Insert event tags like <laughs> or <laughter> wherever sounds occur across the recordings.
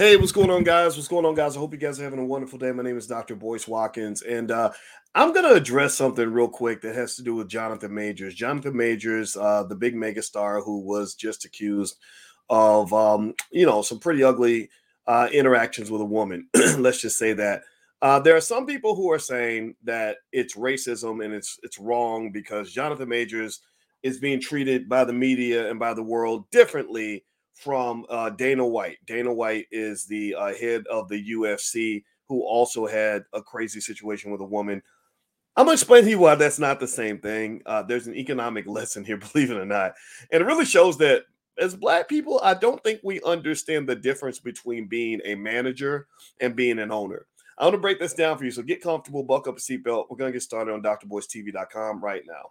Hey, what's going on, guys? What's going on, guys? I hope you guys are having a wonderful day. My name is Dr. Boyce Watkins, and uh, I'm going to address something real quick that has to do with Jonathan Majors. Jonathan Majors, uh, the big megastar who was just accused of, um, you know, some pretty ugly uh, interactions with a woman. <clears throat> Let's just say that. Uh, there are some people who are saying that it's racism and it's it's wrong because Jonathan Majors is being treated by the media and by the world differently from uh, Dana White. Dana White is the uh, head of the UFC, who also had a crazy situation with a woman. I'm gonna explain to you why that's not the same thing. Uh, there's an economic <laughs> lesson here, <laughs> believe it or not, and it really shows that as black people, I don't think we understand the difference between being a manager and being an owner. I want to break this down for you, so get comfortable, buckle up a seatbelt. We're gonna get started on drboycetv.com right now.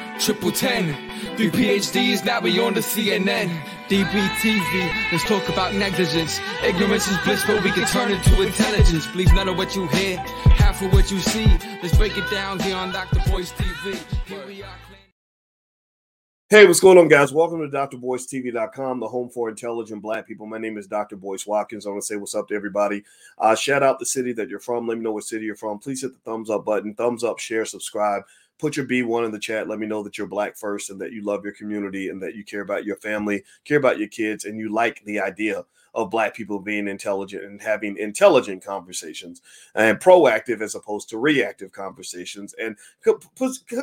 triple ten. Three PhDs, now we on the CNN. DBTV, let's talk about negligence. Ignorance is bliss, but we can turn it to intelligence. Please, none of what you hear, half of what you see. Let's break it down here on Dr. Boyce TV. Hey, what's going on, guys? Welcome to drboycetv.com, the home for intelligent black people. My name is Dr. Boyce Watkins. I want to say what's up to everybody. Uh, shout out the city that you're from. Let me know what city you're from. Please hit the thumbs up button, thumbs up, share, subscribe put your B1 in the chat. Let me know that you're black first and that you love your community and that you care about your family, care about your kids, and you like the idea of black people being intelligent and having intelligent conversations and proactive as opposed to reactive conversations and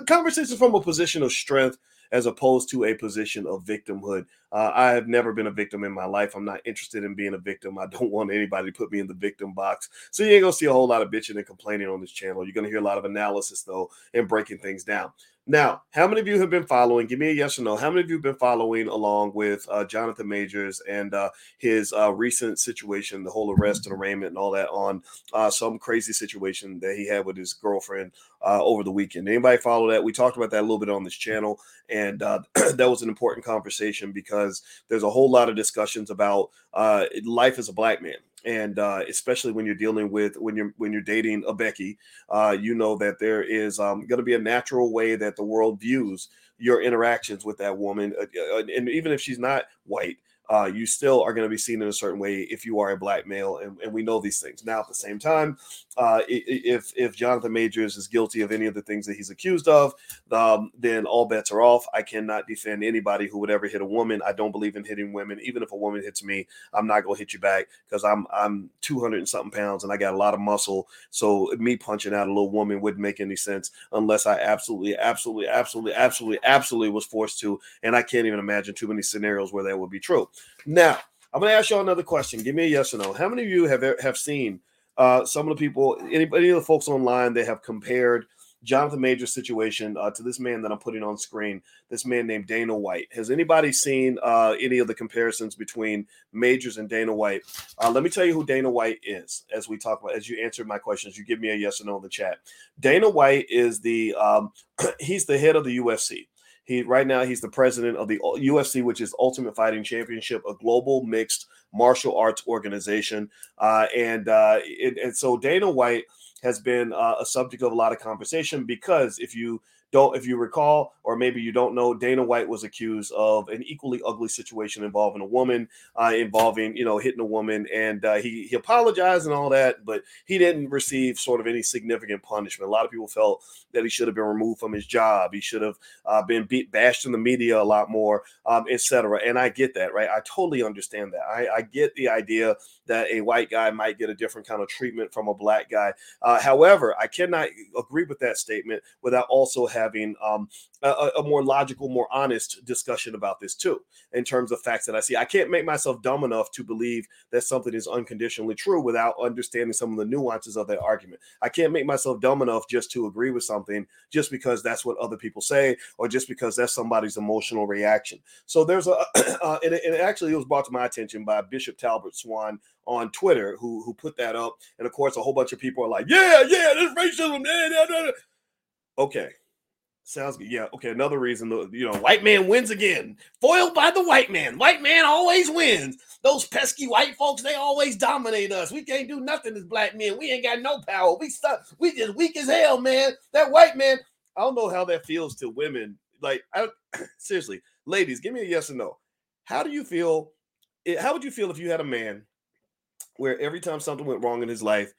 conversations from a position of strength as opposed to a position of victimhood. Uh, I have never been a victim in my life. I'm not interested in being a victim. I don't <laughs> want anybody to put me in the victim box. So you ain't gonna see a whole lot of bitching and complaining on this channel. You're gonna hear a lot of analysis though and breaking things down. Now, how many of you have been following? Give me a yes or no. How many of you have been following along with uh, Jonathan Majors and uh, his uh, recent situation, the whole arrest and arraignment and all that on uh, some crazy situation that he had with his girlfriend uh, over the weekend? Anybody follow that? We talked about that a little bit on this channel, and uh, <clears throat> that was an important conversation because there's a whole lot of discussions about life as a black man and uh, especially when you're dealing with when you're when you're dating a Becky, uh, you know that there is um, going to be a natural way that the world views your interactions with that woman, uh, uh and even if she's not white, uh, you still are going to be seen in a certain way if you are a black male, and, and we know these things. Now, at the same time, uh, if if Jonathan Majors is guilty of any of the things that he's accused of, um, then all bets are off. I cannot defend anybody who would ever hit a woman. I don't believe in hitting women. Even if a woman hits me, I'm not going to hit you back because I'm I'm 200 and something pounds and I got a lot of muscle. So me punching out a little woman wouldn't make any sense unless I absolutely, absolutely, absolutely, absolutely, absolutely was forced to. And I can't even imagine too many scenarios where that would be true. Now, I'm going to ask y'all another question. Give me a yes or no. How many of you have have seen uh, some of the people, anybody, of the folks online, they have compared Jonathan Major's situation uh, to this man that I'm putting on screen, this man named Dana White. Has anybody seen uh, any of the comparisons between Majors and Dana White? Uh, let me tell you who Dana White is as we talk about, as you answer my questions. You give me a yes or no in the chat. Dana White is the, um, <clears throat> he's the head of the UFC. He right now he's the president of the UFC, which is Ultimate Fighting Championship, a global mixed martial arts organization. Uh, and uh, it, and so Dana White has been uh, a subject of a lot of conversation because if you don't if you recall or maybe you don't know dana white was accused of an equally ugly situation involving a woman uh, involving you know hitting a woman and uh, he, he apologized and all that but he didn't receive sort of any significant punishment. A lot of people felt that he should have been removed from his job. He should have uh, been beat bashed in the media a lot more um, etc and i get that right? I totally understand that. I, I, get the idea that a white guy might get a different kind of treatment from a black guy. Uh, however i cannot agree with that statement without also having having um, a, a, more logical, more honest discussion about this too, in terms of facts that I see. I can't make myself dumb enough to believe that something is unconditionally true without understanding some of the nuances of that argument. I can't make myself dumb enough just to agree with something just because that's what other people say or just because that's somebody's emotional reaction. So there's a, <clears throat> uh, and, it, and actually it was brought to my attention by Bishop Talbert Swan on Twitter who who put that up, and of course a whole bunch of people are like, yeah, yeah, this racism. Okay, Sounds good. Yeah. Okay. Another reason, you know, white man wins again. Foiled by the white man. White man always wins. Those pesky white folks, they always dominate us. We can't do nothing as black men. We ain't got no power. We stuck. We just weak as hell, man. That white man. I don't know how that feels to women. Like, I, <clears throat> seriously, ladies, give me a yes or no. How do you feel? Eh, how would you feel if you had a man where every time something went wrong in his life,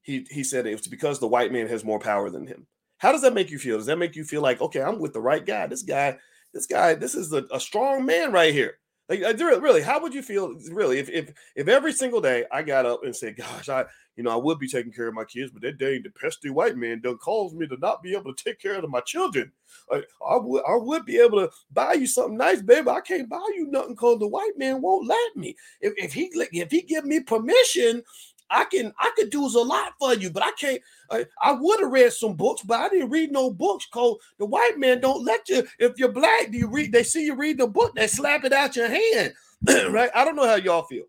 he he said it was because the white man has more power than him? How does that make you feel? Does that make you feel like, okay, I'm with the right guy? This guy, this guy, this is a, a strong man right here. Like, uh, really, how would you feel, really, if if if every single day I got up and said, "Gosh, I, you know, I would be taking care of my kids, but that dang the pesky white man done caused me to not be able to take care of my children. I, I would, I would be able to buy you something nice, baby. I can't buy you nothing because the white man won't let me. If if he if he give me permission, I can I could do a lot for you, but I can't. I, I would have read some books, but I didn't read no books. Cause the white man don't let you. If you're black, do you read? They see you read the book, they slap it out your hand, <clears throat> right? I don't know how y'all feel.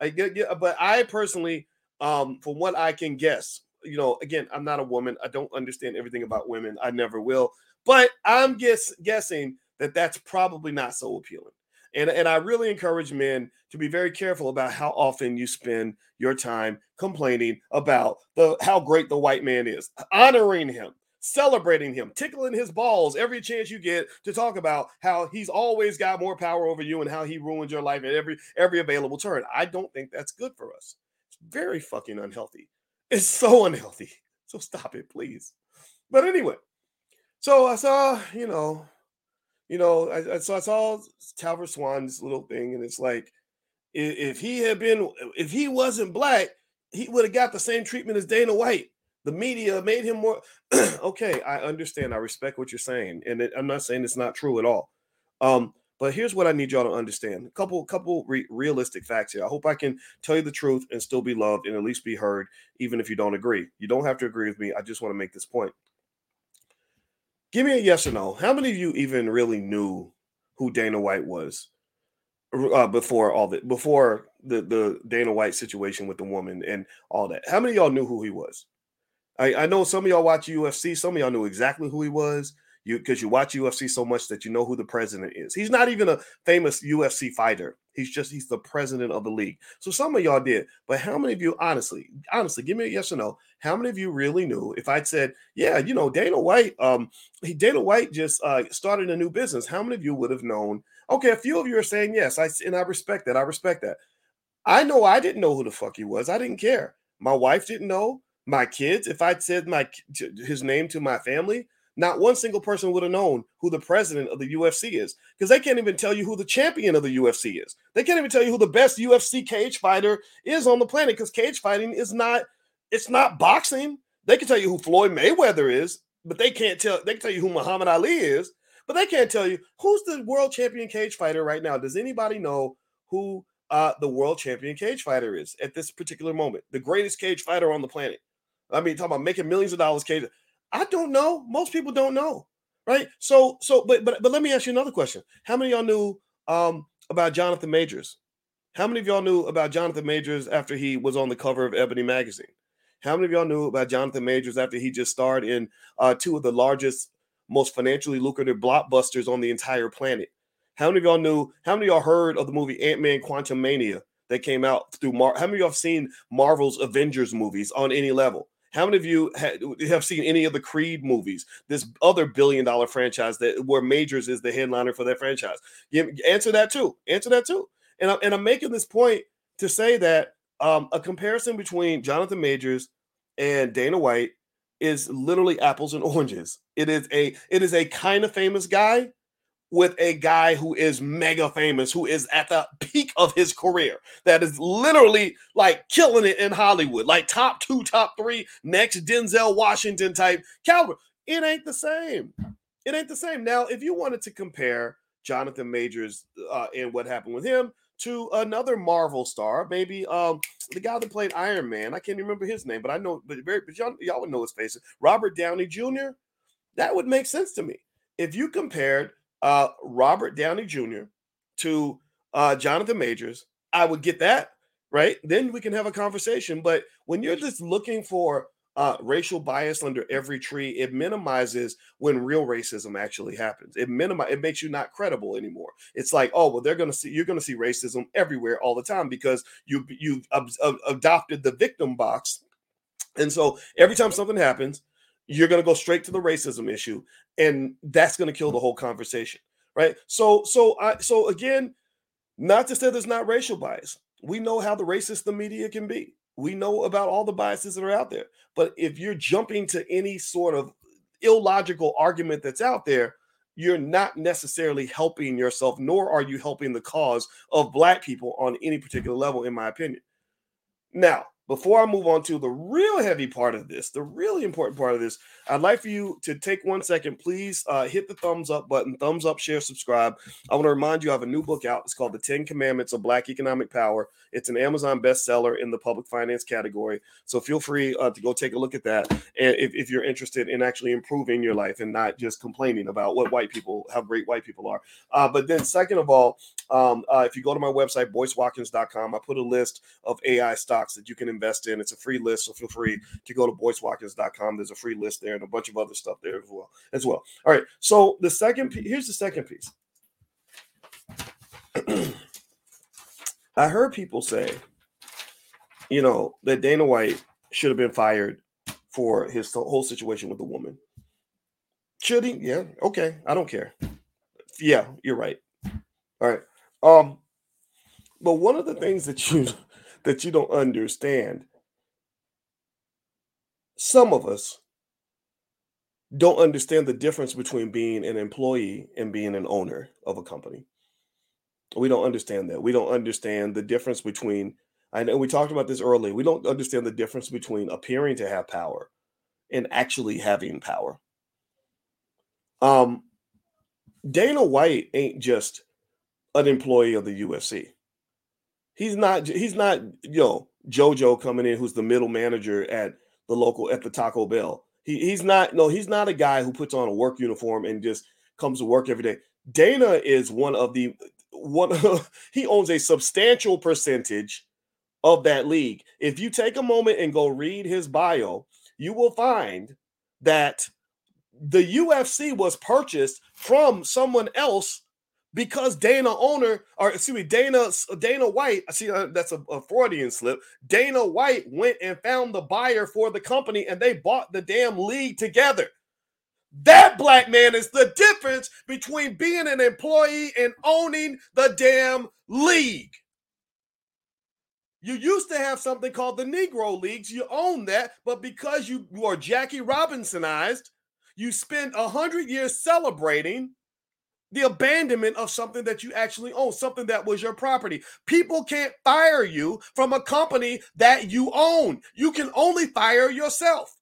I get, but I personally, um, from what I can guess, you know, again, I'm not a woman. I don't understand everything about women. I never will. But I'm guess guessing that that's probably not so appealing. And, and I really encourage men to be very careful about how often you spend your time complaining about the how great the white man is, honoring him, celebrating him, tickling his balls every chance you get to talk about how he's always got more power over you and how he ruins your life at every every available turn. I don't think that's good for us. It's very fucking unhealthy. It's so unhealthy. So stop it, please. But anyway, so uh, I saw, uh, you know, you know, I, I, so I saw Talbert Swan's little thing, and it's like, if, if he had been, if he wasn't black, he would have got the same treatment as Dana White. The media made him more. <clears throat> okay, I understand. I respect what you're saying, and it, I'm not saying it's not true at all. Um, but here's what I need y'all to understand: a couple, couple re- realistic facts here. I hope I can tell you the truth and still be loved and at least be heard, even if you don't agree. You don't have to agree with me. I just want to make this point. Give me a yes or no. How many of you even really knew who Dana White was uh, before all the before the the Dana White situation with the woman and all that? How many of y'all knew who he was? I, I know some of y'all watch UFC. Some of y'all knew exactly who he was. You because you watch UFC so much that you know who the president is. He's not even a famous UFC fighter. He's just he's the president of the league. So some of y'all did, but how many of you honestly, honestly, give me a yes or no. How many of you really knew if I'd said, yeah, you know, Dana White, um, he Dana White just uh started a new business. How many of you would have known? Okay, a few of you are saying yes. I and I respect that. I respect that. I know I didn't know who the fuck he was. I didn't care. My wife didn't know. My kids, if I'd said my his name to my family, not one single person would have known who the president of the UFC is because they can't even tell you who the champion of the UFC is. They can't even tell you who the best UFC cage fighter is on the planet because cage fighting is not it's not boxing. They can tell you who Floyd Mayweather is, but they can't tell they can tell you who Muhammad Ali is, but they can't tell you who's the world champion cage fighter right now. Does anybody know who uh, the world champion cage fighter is at this particular moment? The greatest cage fighter on the planet. I mean, talking about making millions of dollars cage. I don't know. Most people don't know, right? So, so, but, but, but let me ask you another question. How many of y'all knew um, about Jonathan Majors? How many of y'all knew about Jonathan Majors after he was on the cover of Ebony magazine? How many of y'all knew about Jonathan Majors after he just starred in uh, two of the largest, most financially lucrative blockbusters on the entire planet? How many of y'all knew? How many of y'all heard of the movie Ant Man Quantumania that came out through Mar? How many of y'all have seen Marvel's Avengers movies on any level? How many of you have seen any of the Creed movies? This other billion dollar franchise that where Majors is the headliner for that franchise. Answer that too. Answer that too. And I'm, and I'm making this point to say that um, a comparison between Jonathan Majors and Dana White is literally apples and <laughs> oranges. It is a it is a kind of famous guy with a guy who is mega famous, who is at the peak of his career, that is literally like killing it in Hollywood, like top two, top three, next Denzel Washington type caliber. It ain't the same. It ain't the same. Now, if you wanted to compare Jonathan Majors uh, and what happened with him to another Marvel star, maybe um, the guy that played Iron Man, I can't remember his name, but I know, but, very, but y'all, y'all would know his face, Robert Downey Jr. That would make sense to me if you compared uh, Robert Downey Jr. to uh, Jonathan Majors. I would get that right. Then we can have a conversation. But when you're just looking for uh, racial bias under every tree, it minimizes when real racism actually happens. It minimize it makes you not credible anymore. It's like, oh well, they're gonna see you're gonna see racism everywhere all the time because you you've adopted the victim box, and so every time something happens, you're gonna go straight to the racism issue, and that's gonna kill the whole conversation, right? So so I so again, not to say there's not racial bias. We know how the racist the media can be we know about all the biases that are out there. But if you're jumping to any sort of illogical argument that's out there, you're not necessarily helping yourself, nor are you helping the cause of Black people on any particular level, in my opinion. Now, before I move on to the real heavy part of this, the really important part of this, I'd like for you to take one second. Please uh, hit the thumbs up button, thumbs up, share, subscribe. I want to remind you I have a new book out. It's called The 10 Commandments of Black Economic Power. It's an Amazon bestseller in the public finance category. So feel free uh, to go take a look at that. And if, if, you're interested in actually improving your life and not just complaining about what white people, how great white people are. Uh, but then, second of all, um, uh, if you go to my website, boycewatkins.com, I put a list of AI stocks that you can invest in. It's a free list. So feel free to go to boycewatkins.com. There's a free list there and a bunch of other stuff there as well. As well. All right. So the second, here's the second piece. <clears throat> I heard people say, you know, that Dana White should have been fired for his whole situation with the woman. Should he? Yeah. Okay. I don't care. Yeah, you're right. All right. Um, but one of the things that you that you don't understand, some of us don't understand the difference between being an employee and being an owner of a company. We don't understand that. We don't understand the difference between, I know we talked about this earlier. We don't understand the difference between appearing to have power and actually having power. Um, Dana White ain't just an employee of the UFC. He's not. He's not. You know, JoJo coming in, who's the middle manager at the local at the Taco Bell. He, he's not. No, he's not a guy who puts on a work uniform and just comes to work every day. Dana is one of the one <laughs> he owns a substantial percentage of that league. If you take a moment and go read his bio, you will find that the UFC was purchased from someone else because Dana owner or excuse me Dana Dana White I see uh, that's a, a Freudian slip Dana White went and found the buyer for the company and they bought the damn league together that black man is the difference between being an employee and owning the damn league. You used to have something called the Negro Leagues. You own that, but because you, you are Jackie Robinsonized, you spend a hundred years celebrating the abandonment of something that you actually own, something that was your property. People can't fire you from a company that you own. You can only fire yourself.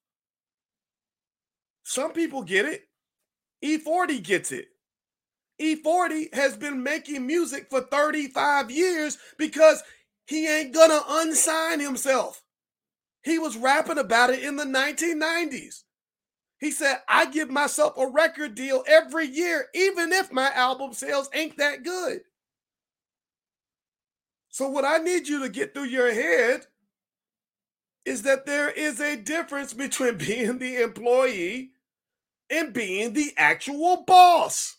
Some people get it. E40 gets it. E40 has been making music for 35 years because he ain't gonna unsign himself. He was rapping about it in the 1990s. He said, I give myself a record deal every year, even if my album sales ain't that good. So, what I need you to get through your head is that there is a difference between <laughs> being the employee and being the actual boss.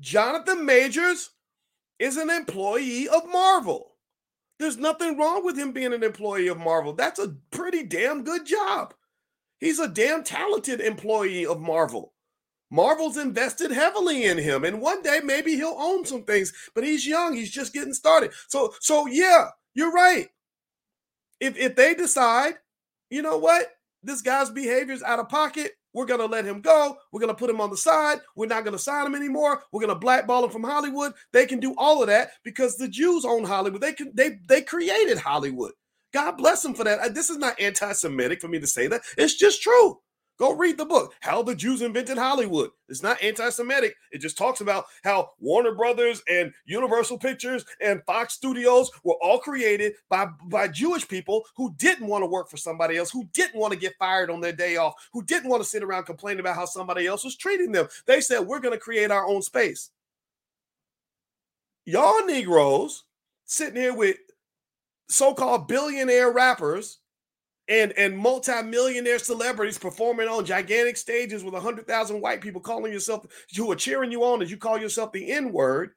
Jonathan Majors is an employee of Marvel. There's nothing wrong with him being an employee of Marvel. That's a pretty damn good job. He's a damn talented employee of Marvel. Marvel's invested heavily in him, and one day maybe he'll own some things, but he's young, he's just getting started. So, so yeah, you're right. If if they decide, you know what, this guy's behavior is out of pocket, we're to let him go. We're to put him on the side. We're not to sign him anymore. We're to blackball him from Hollywood. They can do all of that because the Jews own Hollywood. They can they they created Hollywood. God bless them for that. This is not anti-Semitic for me to say that. It's just true. Go read the book, How the Jews Invented Hollywood. It's not anti Semitic. It just talks about how Warner Brothers and Universal Pictures and Fox Studios were all created by, by Jewish people who didn't want to work for somebody else, who didn't want to get fired on their day off, who didn't want to sit around complaining about how somebody else was treating them. They said, We're going to create our own space. Y'all Negroes sitting here with so called billionaire rappers and and multi-millionaire celebrities performing on gigantic stages with 100,000 white people calling yourself who are cheering you on as you call yourself the N-word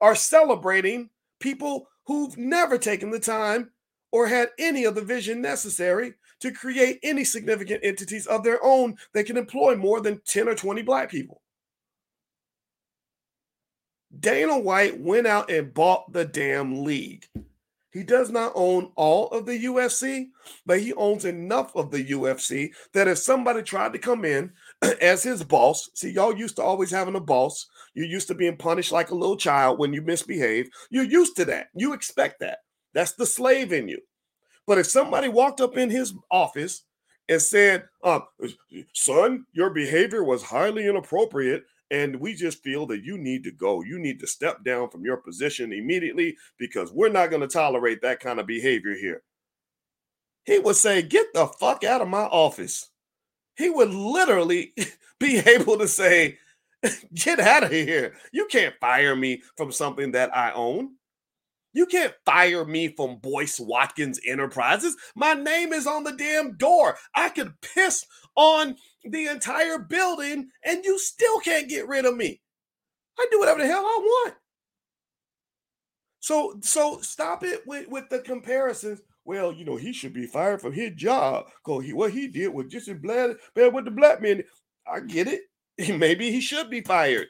are celebrating people who've never taken the time or had any of the vision necessary to create any significant entities of their own that can employ more than 10 or 20 black people. Dana White went out and bought the damn league. He does not own all of the UFC, but he owns enough of the UFC that if somebody tried to come in <clears throat> as his boss, see, y'all used to always having a boss. You're used to being punished like a little child when you misbehave. You're used to that. You expect that. That's the slave in you. But if somebody walked up in his office and said, uh, son, your behavior was highly inappropriate and we just feel that you need to go. You need to step down from your position immediately because we're not going to tolerate that kind of behavior here. He would say, Get the fuck out of my office. He would literally <laughs> be able to say, <laughs> Get out of here. You can't fire me from something that I own. You can't fire me from Boyce Watkins Enterprises. My name is on the damn door. I could piss on the entire building and you still can't get rid of me. I do whatever the hell I want. So so stop it with, with the comparisons. Well, you know, he should be fired from his job because he what he did was just as bad, bad with the black men. I get it. <laughs> Maybe he should be fired.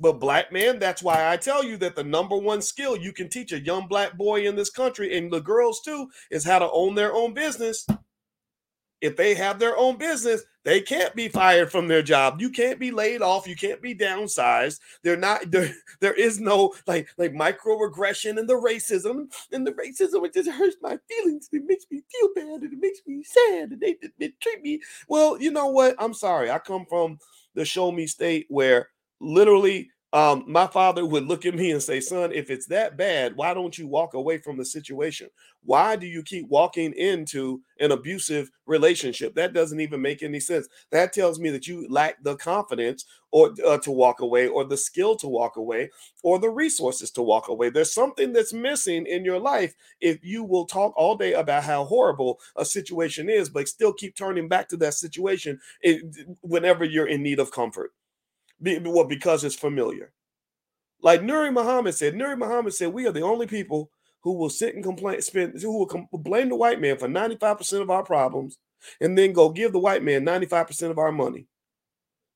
But black man, that's why I tell you that the number one skill you can teach a young black boy in this country, and the girls too, is how to own their own business. If they have their own business, they can't be fired from their job. You can't be laid off. You can't be downsized. They're not <laughs> there. There is no like like microaggression and the racism and the racism. It just hurts my feelings. It makes me feel bad and it makes me sad. And they, they treat me well. You know what? I'm sorry. I come from the show me state where literally um, my father would look at me and say, Son, if it's that bad, why don't you walk away from the situation? Why do you keep walking into an abusive relationship? That doesn't even make any sense. That tells me that you lack the confidence or uh, to walk away, or the skill to walk away, or the resources to walk away. There's something that's missing in your life if you will talk all day about how horrible a situation is, but still keep turning back to that situation whenever you're in need of comfort. Well, because it's familiar. Like Nuri Muhammad said, Nuri Muhammad said, we are the only people who will sit and complain, spend, who will com- blame the white man for 95% of our problems and then go give the white man 95% of our money.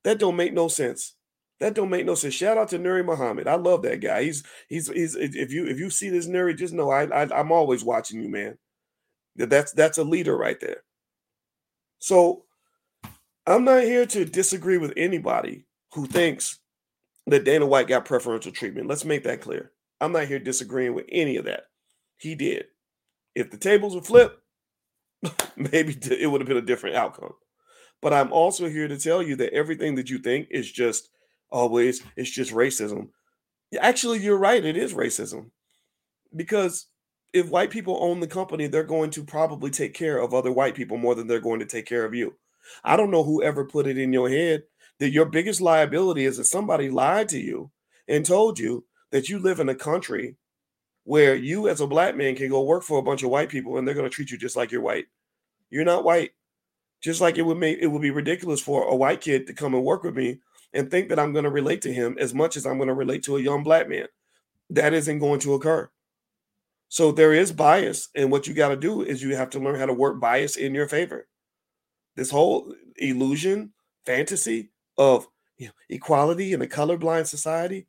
That don't make no sense. That don't make no sense. Shout out to Nuri Muhammad. I love that guy. He's he's he's if you if you see this Nuri, just know I, I I'm always watching you, man. That's that's a leader right there. So I'm not here to disagree with anybody who thinks that Dana White got preferential treatment. Let's make that clear. I'm not here disagreeing with any of that. He did. If the tables were flipped, <laughs> maybe it would have been a different outcome. But I'm also here to tell you that everything that you think is just always it's just racism. Actually, you're right. It is racism because if white people own the company, they're going to probably take care of other white people more than they're going to take care of you. I don't know who ever put it in your head that your biggest liability is that somebody lied to you and told you that you live in a country where you as a black man can go work for a bunch of white people and they're going to treat you just like you're white. You're not white. Just like it would make it would be ridiculous for a white kid to come and work with me and think that I'm going to relate to him as much as I'm going to relate to a young black man. That isn't going to occur. So there is bias and what you got to do is you have to learn how to work bias in your favor. This whole illusion, fantasy of you know, equality in a colorblind society,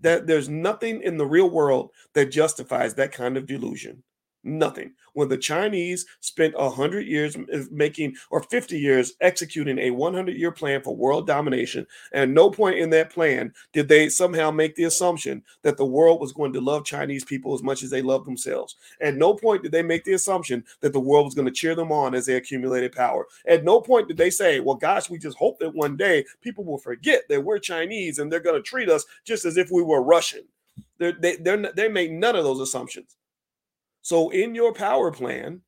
that there's nothing in the real world that justifies that kind of delusion. Nothing. When the Chinese spent 100 years uh, making, or 50 years executing a 100 year plan for world domination, and no point in that plan did they somehow make the assumption that the world was going to love Chinese people as much as they love themselves. At no point did they make the assumption that the world was going to cheer them on as they accumulated power. At no point did they say, well, gosh, we just hope that one day people will forget that we're Chinese and they're going to treat us just as if we were Russian. They're, they, they're, they none of those assumptions. So in your power plan,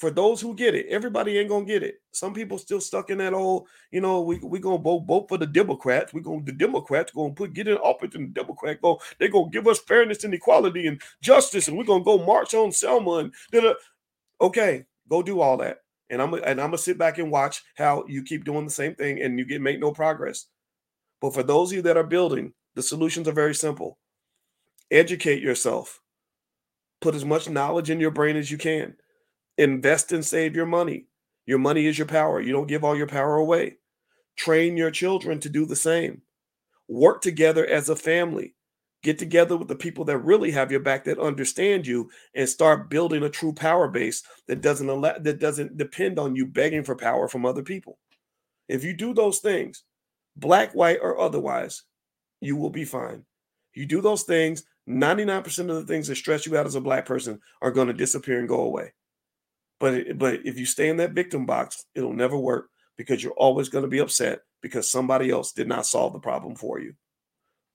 for those who get it, everybody ain't gonna get it. Some people still stuck in that old, you know, we we gonna vote vote for the Democrats. We gonna the Democrats gonna put get in office and the Democrat go they gonna give us fairness and equality and justice, and we're gonna go march on Selma and da okay, go do all that. And I'm and I'm gonna sit back and watch how you keep doing the same thing and you get make no progress. But for those of you that are building, the solutions are very simple. Educate yourself Put as much knowledge in your brain as you can. Invest and save your money. Your money is your power. You don't give all your power away. Train your children to do the same. Work together as a family. Get together with the people that really have your back that understand you and start building a true power base that doesn't allow, that doesn't depend on you begging for power from other people. If you do those things, black, white, or otherwise, you will be fine. You do those things, 99% of the things that stress you out as a black person are going to disappear and go away. But but if you stay in that victim box, it'll never work because you're always going to be upset because somebody else did not solve the problem for you.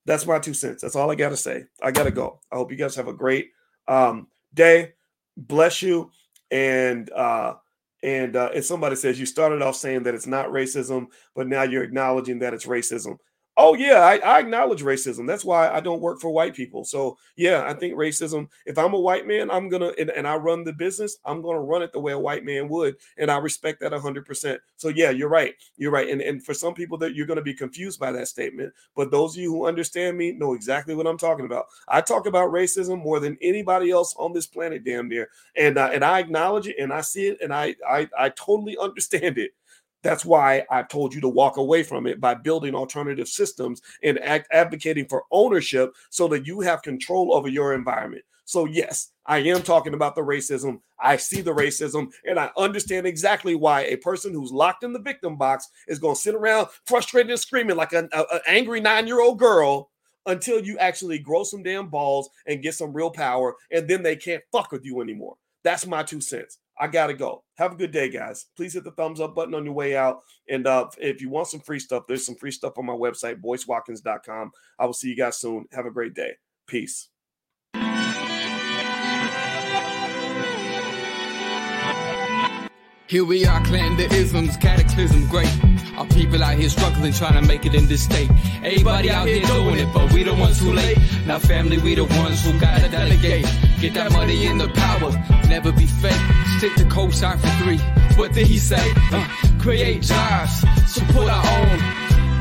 That's my two cents. That's all I got to say. I got to go. I hope you guys have a great um, day. Bless you. And uh, and uh, if somebody says you started off saying that it's not racism, but now you're acknowledging that it's racism. Oh yeah, I, I, acknowledge racism. That's why I don't work for white people. So yeah, I think racism. If I'm a white man, I'm gonna and, and I run the business. I'm gonna run it the way a white man would, and I respect that hundred percent. So yeah, you're right. You're right. And and for some people that you're gonna be confused by that statement, but those of you who understand me know exactly what I'm talking about. I talk about racism more than anybody else on this planet, damn near, and uh, and I acknowledge it and I see it and I I I totally <laughs> understand it. That's why I've told you to walk away from it by building alternative systems and act, advocating for ownership so that you have control over your environment. So, yes, I am talking about the racism. I see the racism and I understand exactly why a person who's locked in the victim box is going to sit around frustrated and screaming like an angry nine year old girl until you actually grow some damn balls and get some real power. And then they can't fuck with you anymore. That's my two cents. I gotta go. Have a good day, guys. Please hit the thumbs up button on your way out. And uh, if you want some free stuff, there's some free stuff on my website, boycewatkins.com. I will see you guys soon. Have a great day. Peace. Here we are, clan the isms, cataclysm, great. Our people out here struggling, trying to make it in this state. Everybody out here doing it, but we the ones who late. Now family, we the ones who gotta delegate. Get that money in the power, never be fake. Stick to co-sign for three. What did he say? Uh, create jobs, support our own.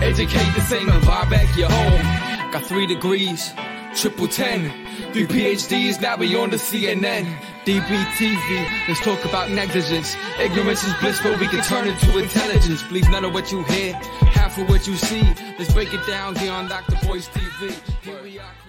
Educate the same and buy back your home. Got three degrees, triple ten. Three PhDs, now we on the CNN. DBTV, let's talk about negligence. Ignorance is bliss, but we can turn it to intelligence. Believe none of what you hear, half of what you see. Let's break it down here on Dr. Boyce TV. Here we are.